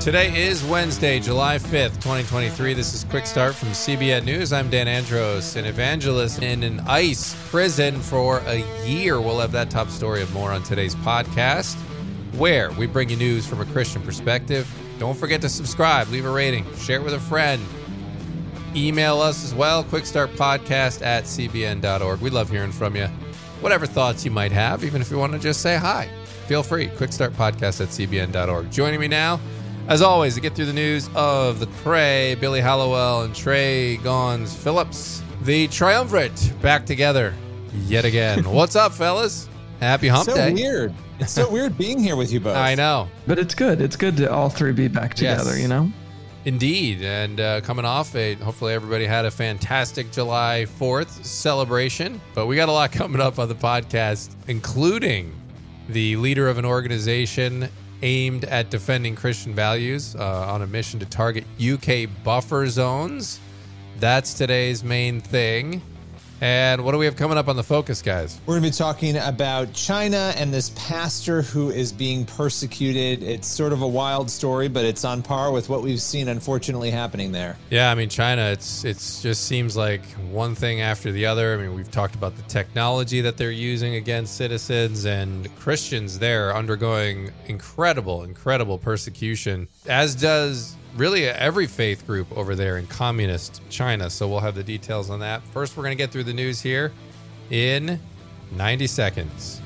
Today is Wednesday, July 5th, 2023. This is Quick Start from CBN News. I'm Dan Andros, an evangelist in an ICE prison for a year. We'll have that top story and more on today's podcast, where we bring you news from a Christian perspective. Don't forget to subscribe, leave a rating, share it with a friend. Email us as well, quickstartpodcast at cbn.org. We love hearing from you. Whatever thoughts you might have, even if you want to just say hi, feel free. Quickstartpodcast at cbn.org. Joining me now, as always, to get through the news of the Prey, Billy Hallowell, and Tre Goins-Phillips, the triumvirate back together yet again. What's up, fellas? Happy hump so day. weird. It's so weird being here with you both. I know. But it's good. It's good to all three be back together, Yes. you know? Indeed. And uh, coming off a, hopefully everybody had a fantastic July 4th celebration. But we got a lot coming up on the podcast, including the leader of an organization aimed at defending Christian values uh, on a mission to target UK buffer zones. That's today's main thing. And what do we have coming up on the focus, guys? We're going to be talking about China and this pastor who is being persecuted. It's sort of a wild story, but it's on par with what we've seen, unfortunately, happening there. Yeah, I mean China. It's it's just seems like one thing after the other. I mean, we've talked about the technology that they're using against citizens and Christians there undergoing incredible, incredible persecution, as does really every faith group over there in communist China. So we'll have the details on that. First, we're going to get through the news here in 90 seconds.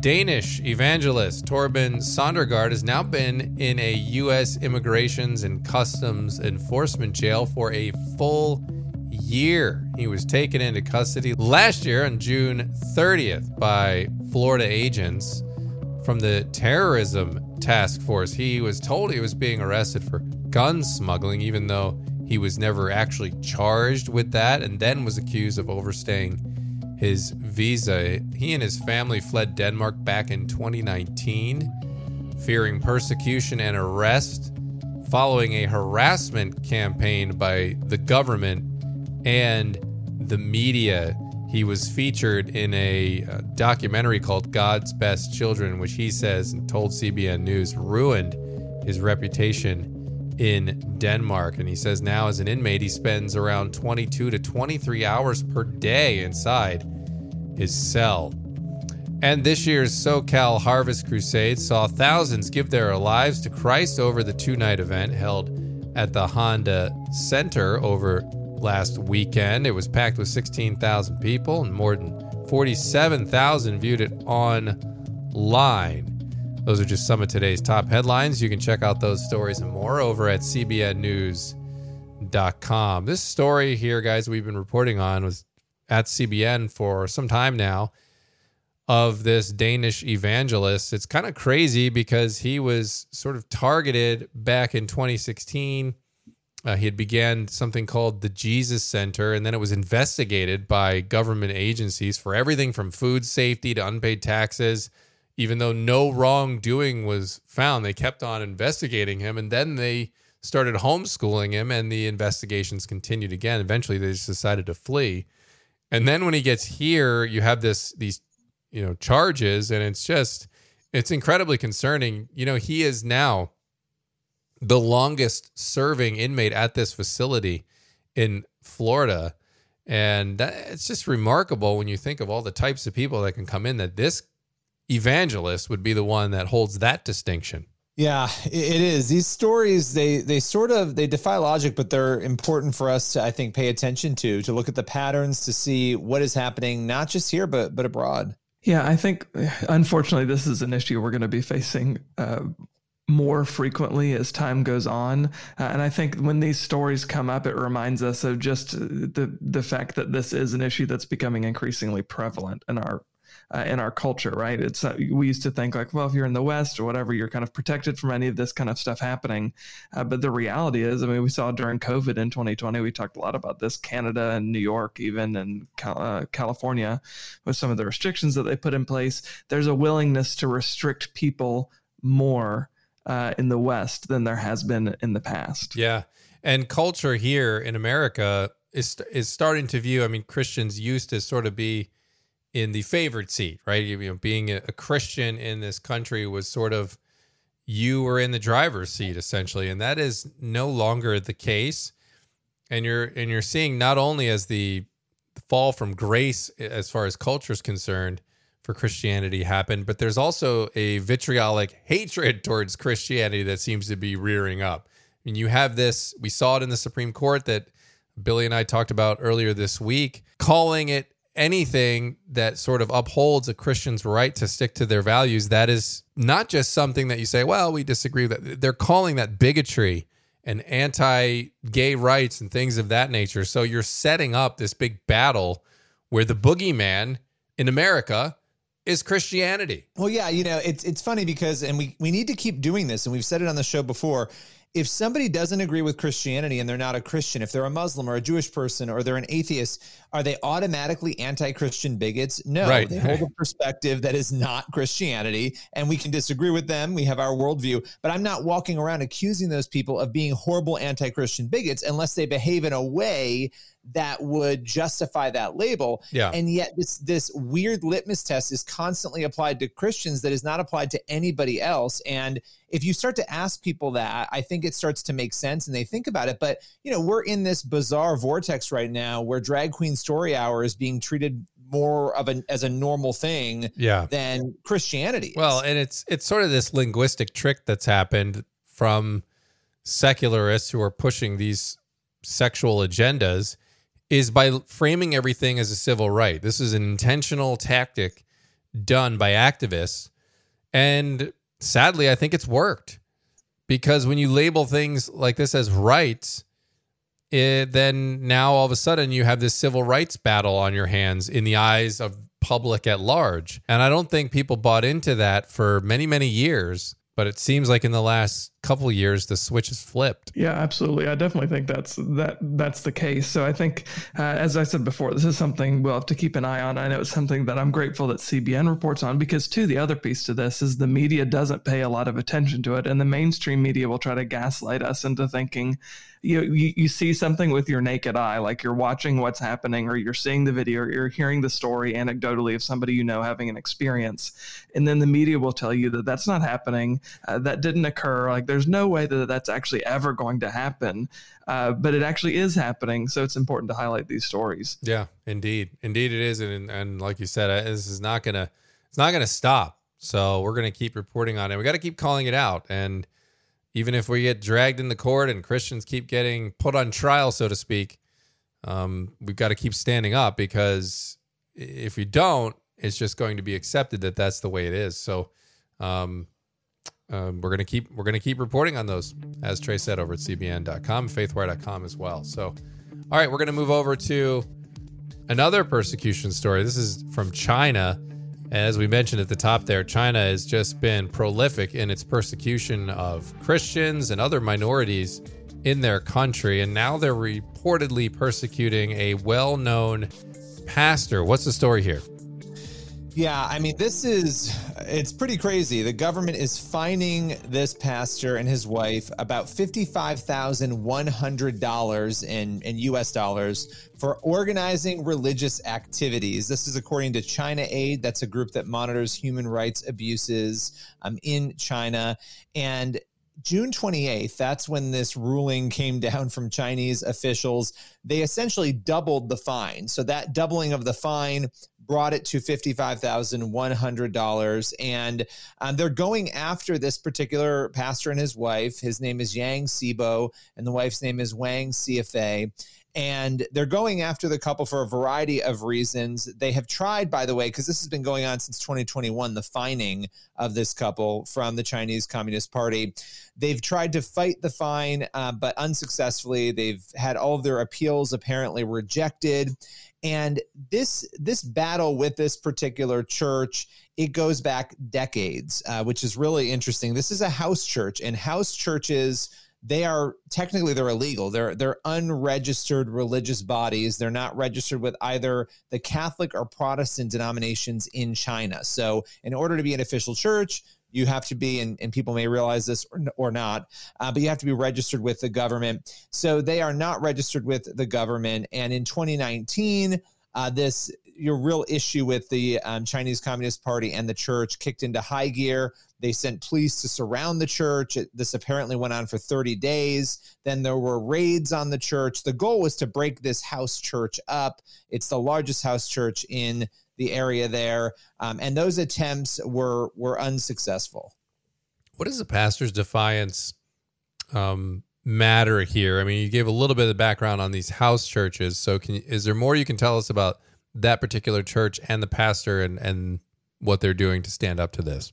Danish evangelist Torben Sondergaard has now been in a U.S. Immigrations and Customs Enforcement jail for a full year. He was taken into custody last year on June 30th by Florida agents from the terrorism task force. He was told he was being arrested for gun smuggling, even though he was never actually charged with that, and then was accused of overstaying his visa. He and his family fled Denmark back in 2019, fearing persecution and arrest following a harassment campaign by the government and the media. He was featured in a uh, documentary called God's Best Children, which he says and told CBN News ruined his reputation in Denmark. And he says now, as an inmate, he spends around 22 to 23 hours per day inside his cell. And this year's SoCal Harvest Crusade saw thousands give their lives to Christ over the two night event held at the Honda Center over last weekend. It was packed with 16,000 people and more than 47,000 viewed it online. Those are just some of today's top headlines. You can check out those stories and more over at cbnnews.com. This story here, guys, we've been reporting on was at CBN for some time now of this Danish evangelist. It's kind of crazy because he was sort of targeted back in 2016. Uh, he had began something called the Jesus Center, and then it was investigated by government agencies for everything from food safety to unpaid taxes. Even though no wrongdoing was found, they kept on investigating him, and then they started homeschooling him, and the investigations continued again. Eventually, they just decided to flee. And then when he gets here, you have this these you know charges, and it's just it's incredibly concerning. You know, he is now the longest serving inmate at this facility in Florida. And that, it's just remarkable when you think of all the types of people that can come in that this evangelist would be the one that holds that distinction. Yeah, it it is. These stories they they sort of they defy logic, but they're important for us to I think pay attention to to look at the patterns to see what is happening not just here but but abroad. Yeah, I think unfortunately this is an issue we're going to be facing uh, more frequently as time goes on. Uh, and I think when these stories come up, it reminds us of just the the fact that this is an issue that's becoming increasingly prevalent in our uh, in our culture, right? It's uh, we used to think like, well, if you're in the West or whatever, you're kind of protected from any of this kind of stuff happening. Uh, but the reality is, I mean, we saw during COVID in 2020, we talked a lot about this, Canada and New York, even and Cal- uh, California, with some of the restrictions that they put in place. There's a willingness to restrict people more uh, in the West than there has been in the past. Yeah. And culture here in America is is starting to view, I mean, Christians used to sort of be in the favored seat, right? You know, being a, Christian in this country was sort of you were in the driver's seat essentially, and that is no longer the case. And you're and you're seeing not only as the fall from grace as far as culture is concerned for Christianity happened, but there's also a vitriolic hatred towards Christianity that seems to be rearing up. I mean, you have this, we saw it in the Supreme Court that Billy and I talked about earlier this week, calling it anything that sort of upholds a Christian's right to stick to their values. That is not just something that you say, well, we disagree with that. They're calling that bigotry and anti gay rights and things of that nature. So you're setting up this big battle where the boogeyman in America is Christianity. Well, yeah, you know, it's it's funny because and we we need to keep doing this and we've said it on the show before if somebody doesn't agree with Christianity and they're not a Christian, if they're a Muslim or a Jewish person or they're an atheist, are they automatically anti-Christian bigots? No, right. they hold a perspective that is not Christianity, and we can disagree with them. We have our worldview, but I'm not walking around accusing those people of being horrible anti-Christian bigots unless they behave in a way that would justify that label. Yeah. And yet this this weird litmus test is constantly applied to Christians that is not applied to anybody else. And if you start to ask people that, I think it starts to make sense and they think about it. But you know, we're in this bizarre vortex right now where drag queen story hour is being treated more of an as a normal thing yeah. than Christianity. Is. Well, and it's it's sort of this linguistic trick that's happened from secularists who are pushing these sexual agendas is by framing everything as a civil right. This is an intentional tactic done by activists. And sadly, I think it's worked because when you label things like this as rights, it, then now all of a sudden you have this civil rights battle on your hands in the eyes of public at large. And I don't think people bought into that for many, many years but it seems like in the last couple years the switch has flipped. Yeah, absolutely. I definitely think that's that that's the case. So I think, uh, as I said before, this is something we'll have to keep an eye on. I know it's something that I'm grateful that CBN reports on because too the other piece to this is the media doesn't pay a lot of attention to it, and the mainstream media will try to gaslight us into thinking you, you you see something with your naked eye, like you're watching what's happening, or you're seeing the video, or you're hearing the story anecdotally of somebody you know having an experience, and then the media will tell you that that's not happening, uh, that didn't occur. Like there's no way that that's actually ever going to happen, uh, but it actually is happening. So it's important to highlight these stories. Yeah, indeed, indeed it is, and and like you said, uh, this is not gonna it's not gonna stop. So we're gonna keep reporting on it. We got to keep calling it out and even if we get dragged in the court and Christians keep getting put on trial, so to speak, um, we've got to keep standing up because if we don't, it's just going to be accepted that that's the way it is. So um, um, we're gonna keep we're gonna keep reporting on those, as Tre said over at cbn.com, faithwire.com as well. So, all right, we're gonna move over to another persecution story. This is from China. As we mentioned at the top there, China has just been prolific in its persecution of Christians and other minorities in their country. And now they're reportedly persecuting a well known pastor. What's the story here? Yeah, I mean, this is it's pretty crazy. The government is fining this pastor and his wife about $55,100 in, in US dollars for organizing religious activities. This is according to China Aid. That's a group that monitors human rights abuses um, in China. And June 28th, that's when this ruling came down from Chinese officials. They essentially doubled the fine. So, that doubling of the fine brought it to $55,100. And um, they're going after this particular pastor and his wife. His name is Yang Sibo, and the wife's name is Wang Xiaofei and they're going after the couple for a variety of reasons. They have tried, by the way, because this has been going on since 2021, the fining of this couple from the Chinese Communist Party. They've tried to fight the fine, uh, but unsuccessfully. They've had all of their appeals apparently rejected and this this battle with this particular church it goes back decades uh, which is really interesting. This is a house church and house churches they are technically they're illegal. They're they're unregistered religious bodies. They're not registered with either the catholic or protestant denominations in china. So in order to be an official church you have to be, and, and people may realize this or, or not, uh, but you have to be registered with the government. So they are not registered with the government. And in 2019, uh, this your real issue with the um, Chinese Communist Party and the church kicked into high gear. They sent police to surround the church. It, this apparently went on for 30 days. Then there were raids on the church. The goal was to break this house church up. It's the largest house church in the area there, um, and those attempts were were unsuccessful. What does the pastor's defiance um, matter here? I mean, you gave a little bit of background on these house churches. So, can is there more you can tell us about that particular church and the pastor and and what they're doing to stand up to this?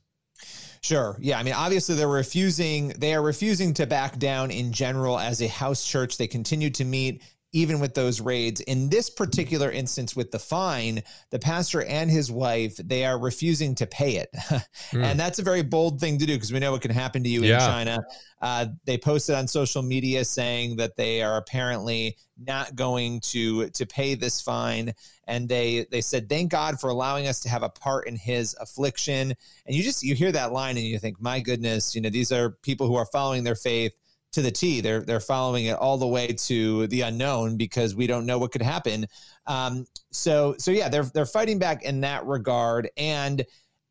Sure. Yeah. I mean, obviously, they're refusing. They are refusing to back down in general as a house church. They continue to meet even with those raids. In this particular instance with the fine, the pastor and his wife, they are refusing to pay it. mm. And that's a very bold thing to do because we know what can happen to you yeah. in China. Uh, they posted on social media saying that they are apparently not going to to pay this fine and they they said thank god for allowing us to have a part in his affliction and you just you hear that line and you think my goodness you know these are people who are following their faith to the T. They're they're following it all the way to the unknown because we don't know what could happen. Um, so so yeah, they're they're fighting back in that regard. And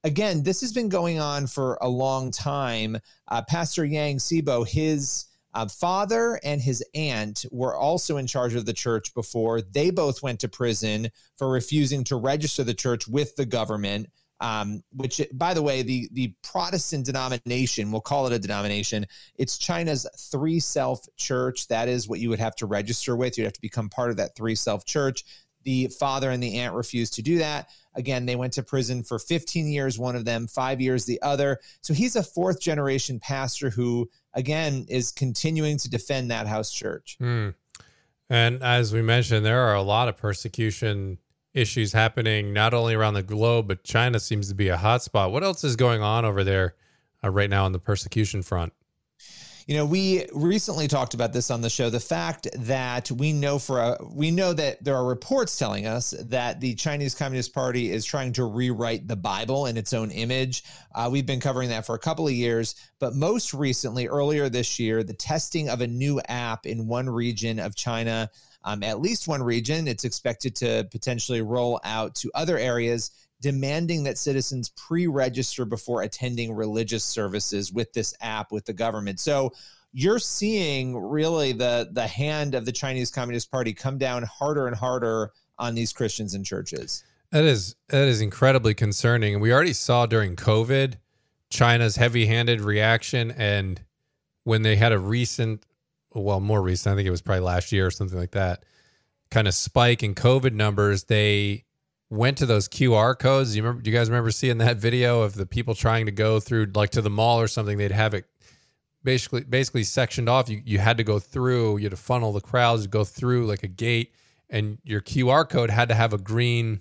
again, this has been going on for a long time. Uh, Pastor Yang Sibo, his uh, father and his aunt were also in charge of the church before. They both went to prison for refusing to register the church with the government um, which, by the way, the the Protestant denomination, we'll call it a denomination. It's China's three self church. That is what you would have to register with. You'd have to become part of that three self church. The father and the aunt refused to do that. Again, they went to prison for 15 years, one of them, five years, the other. So he's a fourth generation pastor who, again, is continuing to defend that house church. Mm. And as we mentioned, there are a lot of persecution issues happening not only around the globe, but China seems to be a hotspot. What else is going on over there uh, right now on the persecution front? You know, we recently talked about this on the show. The fact that we know for a we know that there are reports telling us that the Chinese Communist Party is trying to rewrite the Bible in its own image. Uh, we've been covering that for a couple of years, but most recently, earlier this year, the testing of a new app in one region of China um, at least one region. It's expected to potentially roll out to other areas, demanding that citizens pre register before attending religious services with this app with the government. So you're seeing really the, the hand of the Chinese Communist Party come down harder and harder on these Christians and churches. That is that is incredibly concerning. And we already saw during COVID China's heavy-handed reaction and when they had a recent well, more recent, I think it was probably last year or something like that, kind of spike in COVID numbers, they went to those QR codes. You remember? Do you guys remember seeing that video of the people trying to go through, like to the mall or something? They'd have it basically basically sectioned off. You you had to go through. You had to funnel the crowds, go through like a gate, and your QR code had to have a green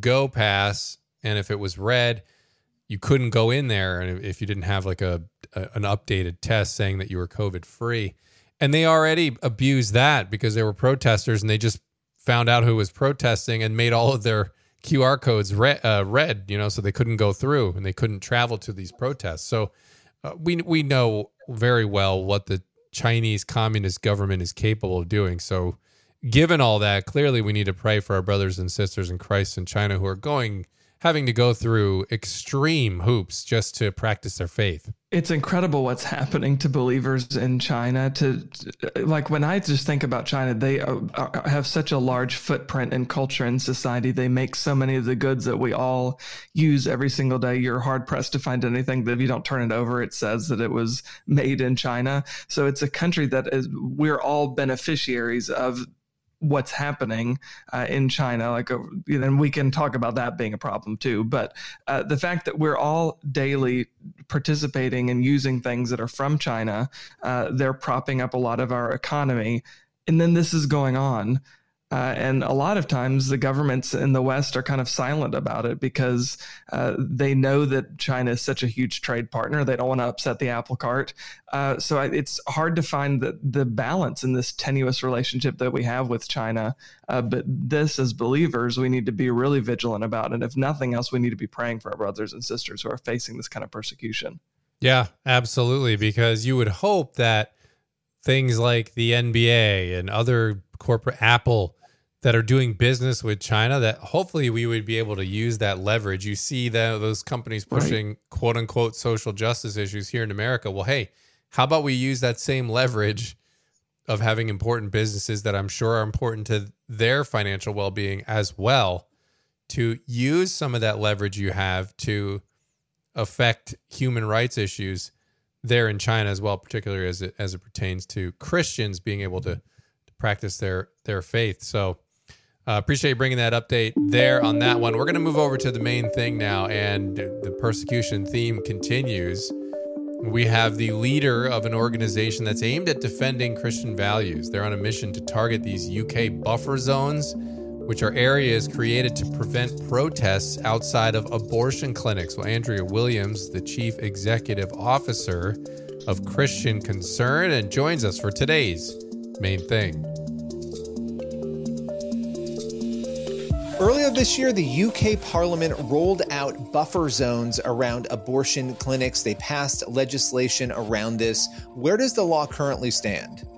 go pass, and if it was red, you couldn't go in there. And if you didn't have like a, a an updated test saying that you were COVID free. And they already abused that because they were protesters and they just found out who was protesting and made all of their QR codes red, uh, red you know, so they couldn't go through and they couldn't travel to these protests. So uh, we we know very well what the Chinese communist government is capable of doing. So given all that, clearly we need to pray for our brothers and sisters in Christ in China who are going having to go through extreme hoops just to practice their faith. It's incredible what's happening to believers in China. To like when I just think about China, they uh, have such a large footprint in culture and society. They make so many of the goods that we all use every single day. You're hard pressed to find anything that if you don't turn it over, it says that it was made in China. So it's a country that is we're all beneficiaries of what's happening uh, in China. Like, uh, and we can talk about that being a problem too. But uh, the fact that we're all daily participating and using things that are from China, uh, they're propping up a lot of our economy. And then this is going on. Uh, and a lot of times the governments in the West are kind of silent about it because uh, they know that China is such a huge trade partner. They don't want to upset the apple cart. Uh, so it's hard to find the, the balance in this tenuous relationship that we have with China. Uh, but this, as believers, we need to be really vigilant about. And if nothing else, we need to be praying for our brothers and sisters who are facing this kind of persecution. Yeah, absolutely. Because you would hope that things like the NBA and other corporate Apple that are doing business with China that hopefully we would be able to use that leverage. You see that those companies pushing right. quote unquote social justice issues here in America. Well, hey, how about we use that same leverage of having important businesses that I'm sure are important to their financial well-being as well to use some of that leverage you have to affect human rights issues there in China as well, particularly as it as it pertains to Christians being able to, to practice their their faith. So uh, appreciate you bringing that update there on that one. We're going to move over to the main thing now, and the persecution theme continues. We have the leader of an organization that's aimed at defending Christian values. They're on a mission to target these UK buffer zones, which are areas created to prevent protests outside of abortion clinics. Well, Andrea Williams, the chief executive officer of Christian Concern, and joins us for today's main thing. Earlier this year, the UK Parliament rolled out buffer zones around abortion clinics. They passed legislation around this. Where does the law currently stand?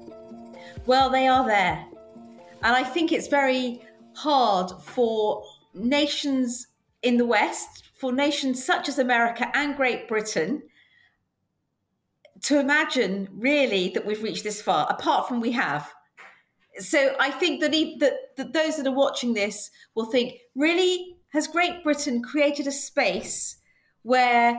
Well, they are there. And I think it's very hard for nations in the West, for nations such as America and Great Britain, to imagine really that we've reached this far, apart from we have so I think that, that, that those that are watching this will think, really, has Great Britain created a space where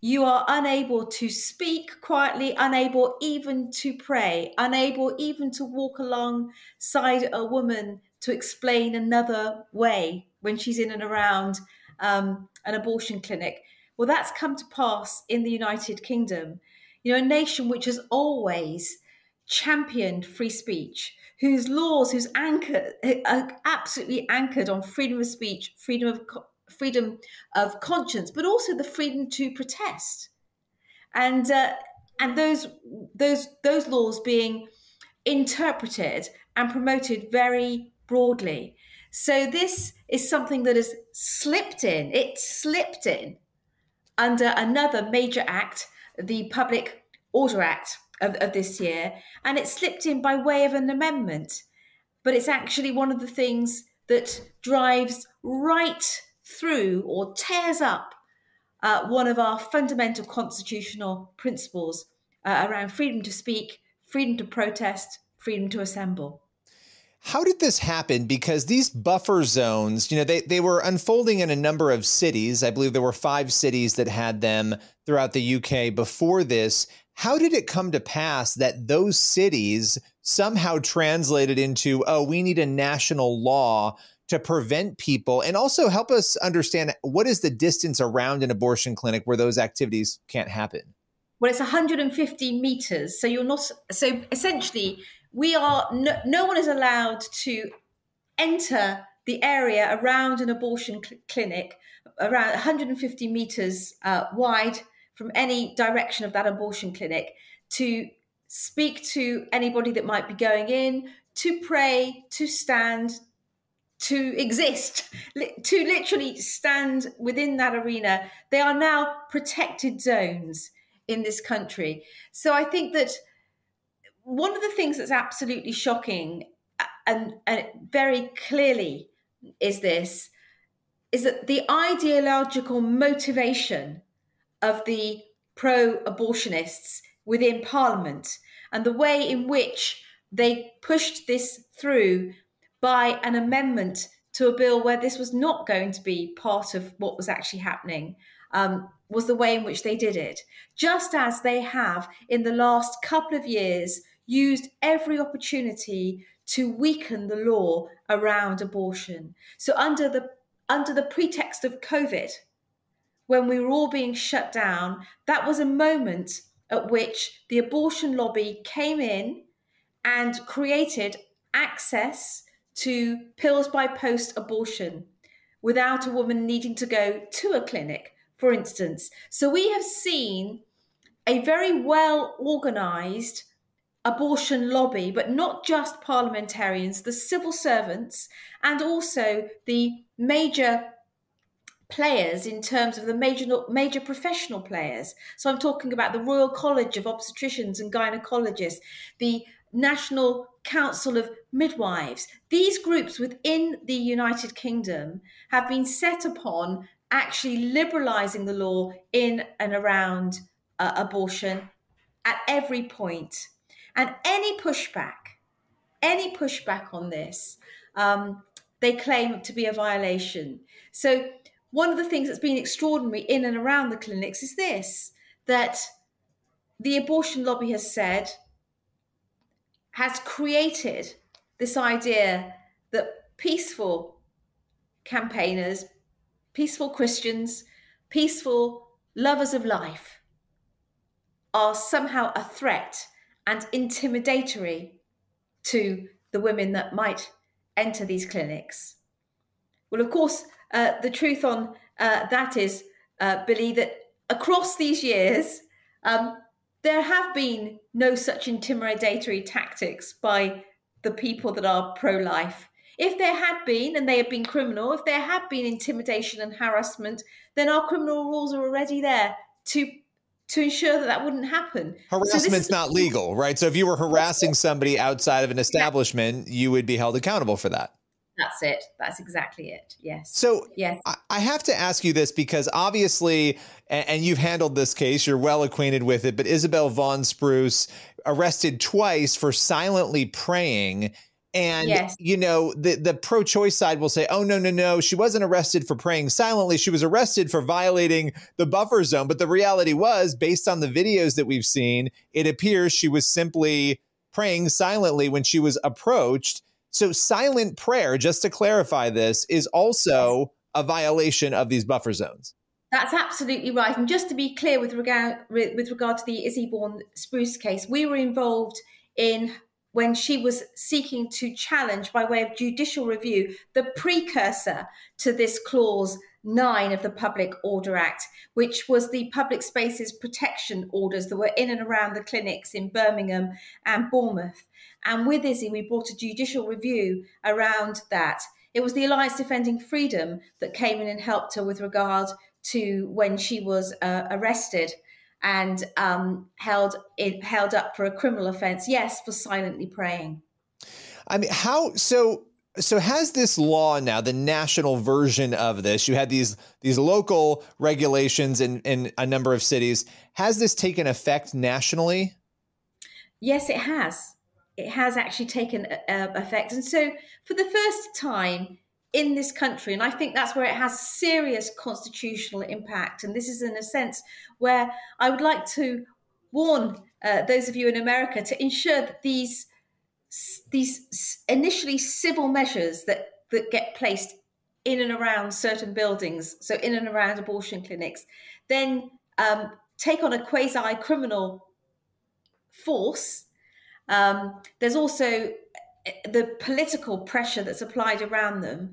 you are unable to speak quietly, unable even to pray, unable even to walk alongside a woman to explain another way when she's in and around um, an abortion clinic. Well, that's come to pass in the United Kingdom. You know, a nation which has always championed free speech, whose laws, whose anchor, are absolutely anchored on freedom of speech, freedom of freedom of conscience, but also the freedom to protest, and uh, and those those those laws being interpreted and promoted very broadly. So this is something that has slipped in. It slipped in under another major act, the Public Order Act of, of this year, and it slipped in by way of an amendment. But it's actually one of the things that drives right through or tears up uh, one of our fundamental constitutional principles uh, around freedom to speak, freedom to protest, freedom to assemble. How did this happen? Because these buffer zones, you know, they, they were unfolding in a number of cities. I believe there were five cities that had them throughout the UK before this. How did it come to pass that those cities somehow translated into, oh, we need a national law to prevent people and also help us understand what is the distance around an abortion clinic where those activities can't happen? Well, it's 150 meters. So you're not, so essentially, we are, no, no one is allowed to enter the area around an abortion cl- clinic around 150 meters uh, wide from any direction of that abortion clinic to speak to anybody that might be going in, to pray, to stand, to exist, to literally stand within that arena. They are now protected zones in this country. So I think that one of the things that's absolutely shocking and, and very clearly is this is that the ideological motivation of the pro abortionists within Parliament and the way in which they pushed this through by an amendment to a bill where this was not going to be part of what was actually happening um, was the way in which they did it. Just as they have in the last couple of years used every opportunity to weaken the law around abortion. So under the under the pretext of COVID, when we were all being shut down, that was a moment at which the abortion lobby came in and created access to pills by post abortion without a woman needing to go to a clinic, for instance. So we have seen a very well organized abortion lobby, but not just parliamentarians, the civil servants, and also the major players in terms of the major major professional players. So I'm talking about the Royal College of Obstetricians and Gynecologists, the National Council of Midwives. These groups within the United Kingdom have been set upon actually liberalizing the law in and around uh, abortion at every point. And any pushback, any pushback on this, um, they claim to be a violation. So, one of the things that's been extraordinary in and around the clinics is this that the abortion lobby has said has created this idea that peaceful campaigners, peaceful Christians, peaceful lovers of life are somehow a threat and intimidatory to the women that might enter these clinics. Well, of course, uh, the truth on uh, that is, uh, Billy, that across these years, um, there have been no such intimidatory tactics by the people that are pro life. If there had been, and they have been criminal, if there had been intimidation and harassment, then our criminal rules are already there to to ensure that that wouldn't happen. Harassment's so not legal, right? So if you were harassing somebody outside of an establishment, you would be held accountable for that. That's it. That's exactly it. Yes. So yes. I have to ask you this because obviously, and you've handled this case, you're well acquainted with it, but Isabel Vaughan-Spruce arrested twice for silently praying. And yes. you know, the the pro-choice side will say, "Oh no, no, no, she wasn't arrested for praying silently. She was arrested for violating the buffer zone." But the reality was, based on the videos that we've seen, it appears she was simply praying silently when she was approached so silent prayer, just to clarify this, is also a violation of these buffer zones. That's absolutely right. And just to be clear with regard with regard to the Izzy Vaughan Spruce case, we were involved in when she was seeking to challenge by way of judicial review the precursor to this clause 9 of the Public Order Act, which was the public spaces protection orders that were in and around the clinics in Birmingham and Bournemouth. And with Izzy, we brought a judicial review around that. It was the Alliance Defending Freedom that came in and helped her with regard to when she was uh, arrested and um, held it, held up for a criminal offence. Yes, for silently praying. I mean, how so? So has this law now the national version of this? You had these these local regulations in in a number of cities. Has this taken effect nationally? Yes, it has it has actually taken uh, effect. And so, for the first time in this country, and I think that's where it has serious constitutional impact. And this is, in a sense, where I would like to warn uh, those of you in America to ensure that these these initially civil measures that that get placed in and around certain buildings, so in and around abortion clinics, then um, take on a quasi criminal force um, there's also the political pressure that's applied around them.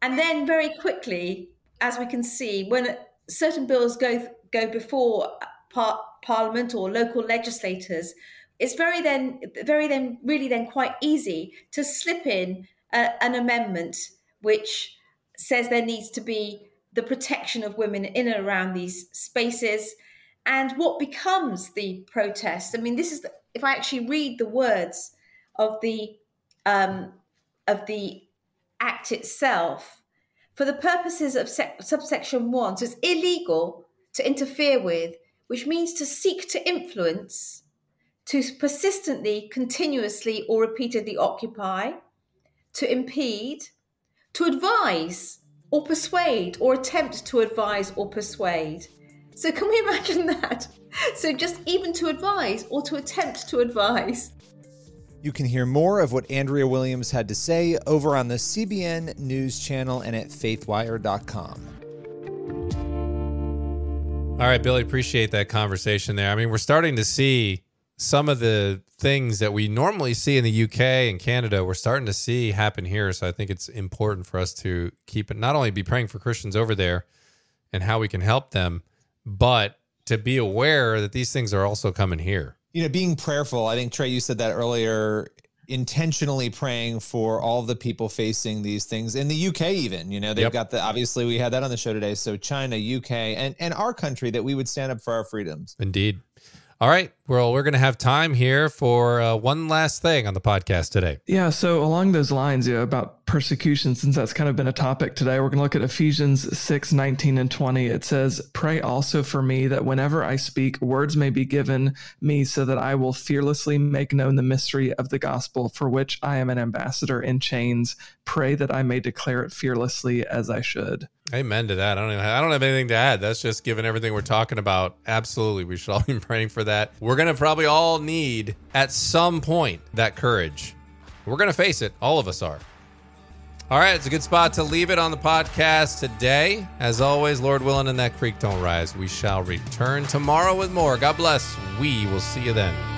And then very quickly, as we can see, when certain bills go go before uh, par- Parliament or local legislators, it's very then very then really then quite easy to slip in a, an amendment which says there needs to be the protection of women in and around these spaces and what becomes the protest i mean this is the, if I actually read the words of the um, of the act itself, for the purposes of sec- subsection one, so it's illegal to interfere with, which means to seek to influence, to persistently, continuously, or repeatedly occupy, to impede, to advise or persuade, or attempt to advise or persuade. So, can we imagine that? so just even to advise or to attempt to advise. You can hear more of what Andrea Williams had to say over on the CBN News channel and at faithwire.com. All right, Billy, appreciate that conversation there. I mean, we're starting to see some of the things that we normally see in the UK and Canada, we're starting to see happen here. So I think it's important for us to keep it, not only be praying for Christians over there and how we can help them, but to be aware that these things are also coming here. You know, being prayerful. I think Tre, you said that earlier. Intentionally praying for all the people facing these things in the UK, even you know they've yep. got the obviously we had that on the show today. So China, UK, and and our country that we would stand up for our freedoms. Indeed. All right. Well, we're going to have time here for uh, one last thing on the podcast today. Yeah. So, along those lines, yeah, about persecution, since that's kind of been a topic today, we're going to look at Ephesians 6 19 and 20. It says, Pray also for me that whenever I speak, words may be given me so that I will fearlessly make known the mystery of the gospel for which I am an ambassador in chains. Pray that I may declare it fearlessly as I should. Amen to that. I don't even, I don't have anything to add. That's just given everything we're talking about. Absolutely, we should all be praying for that. We're gonna probably all need at some point that courage. We're gonna face it. All of us are. All right, it's a good spot to leave it on the podcast today. As always, Lord willing, and that creek don't rise. We shall return tomorrow with more. God bless. We will see you then.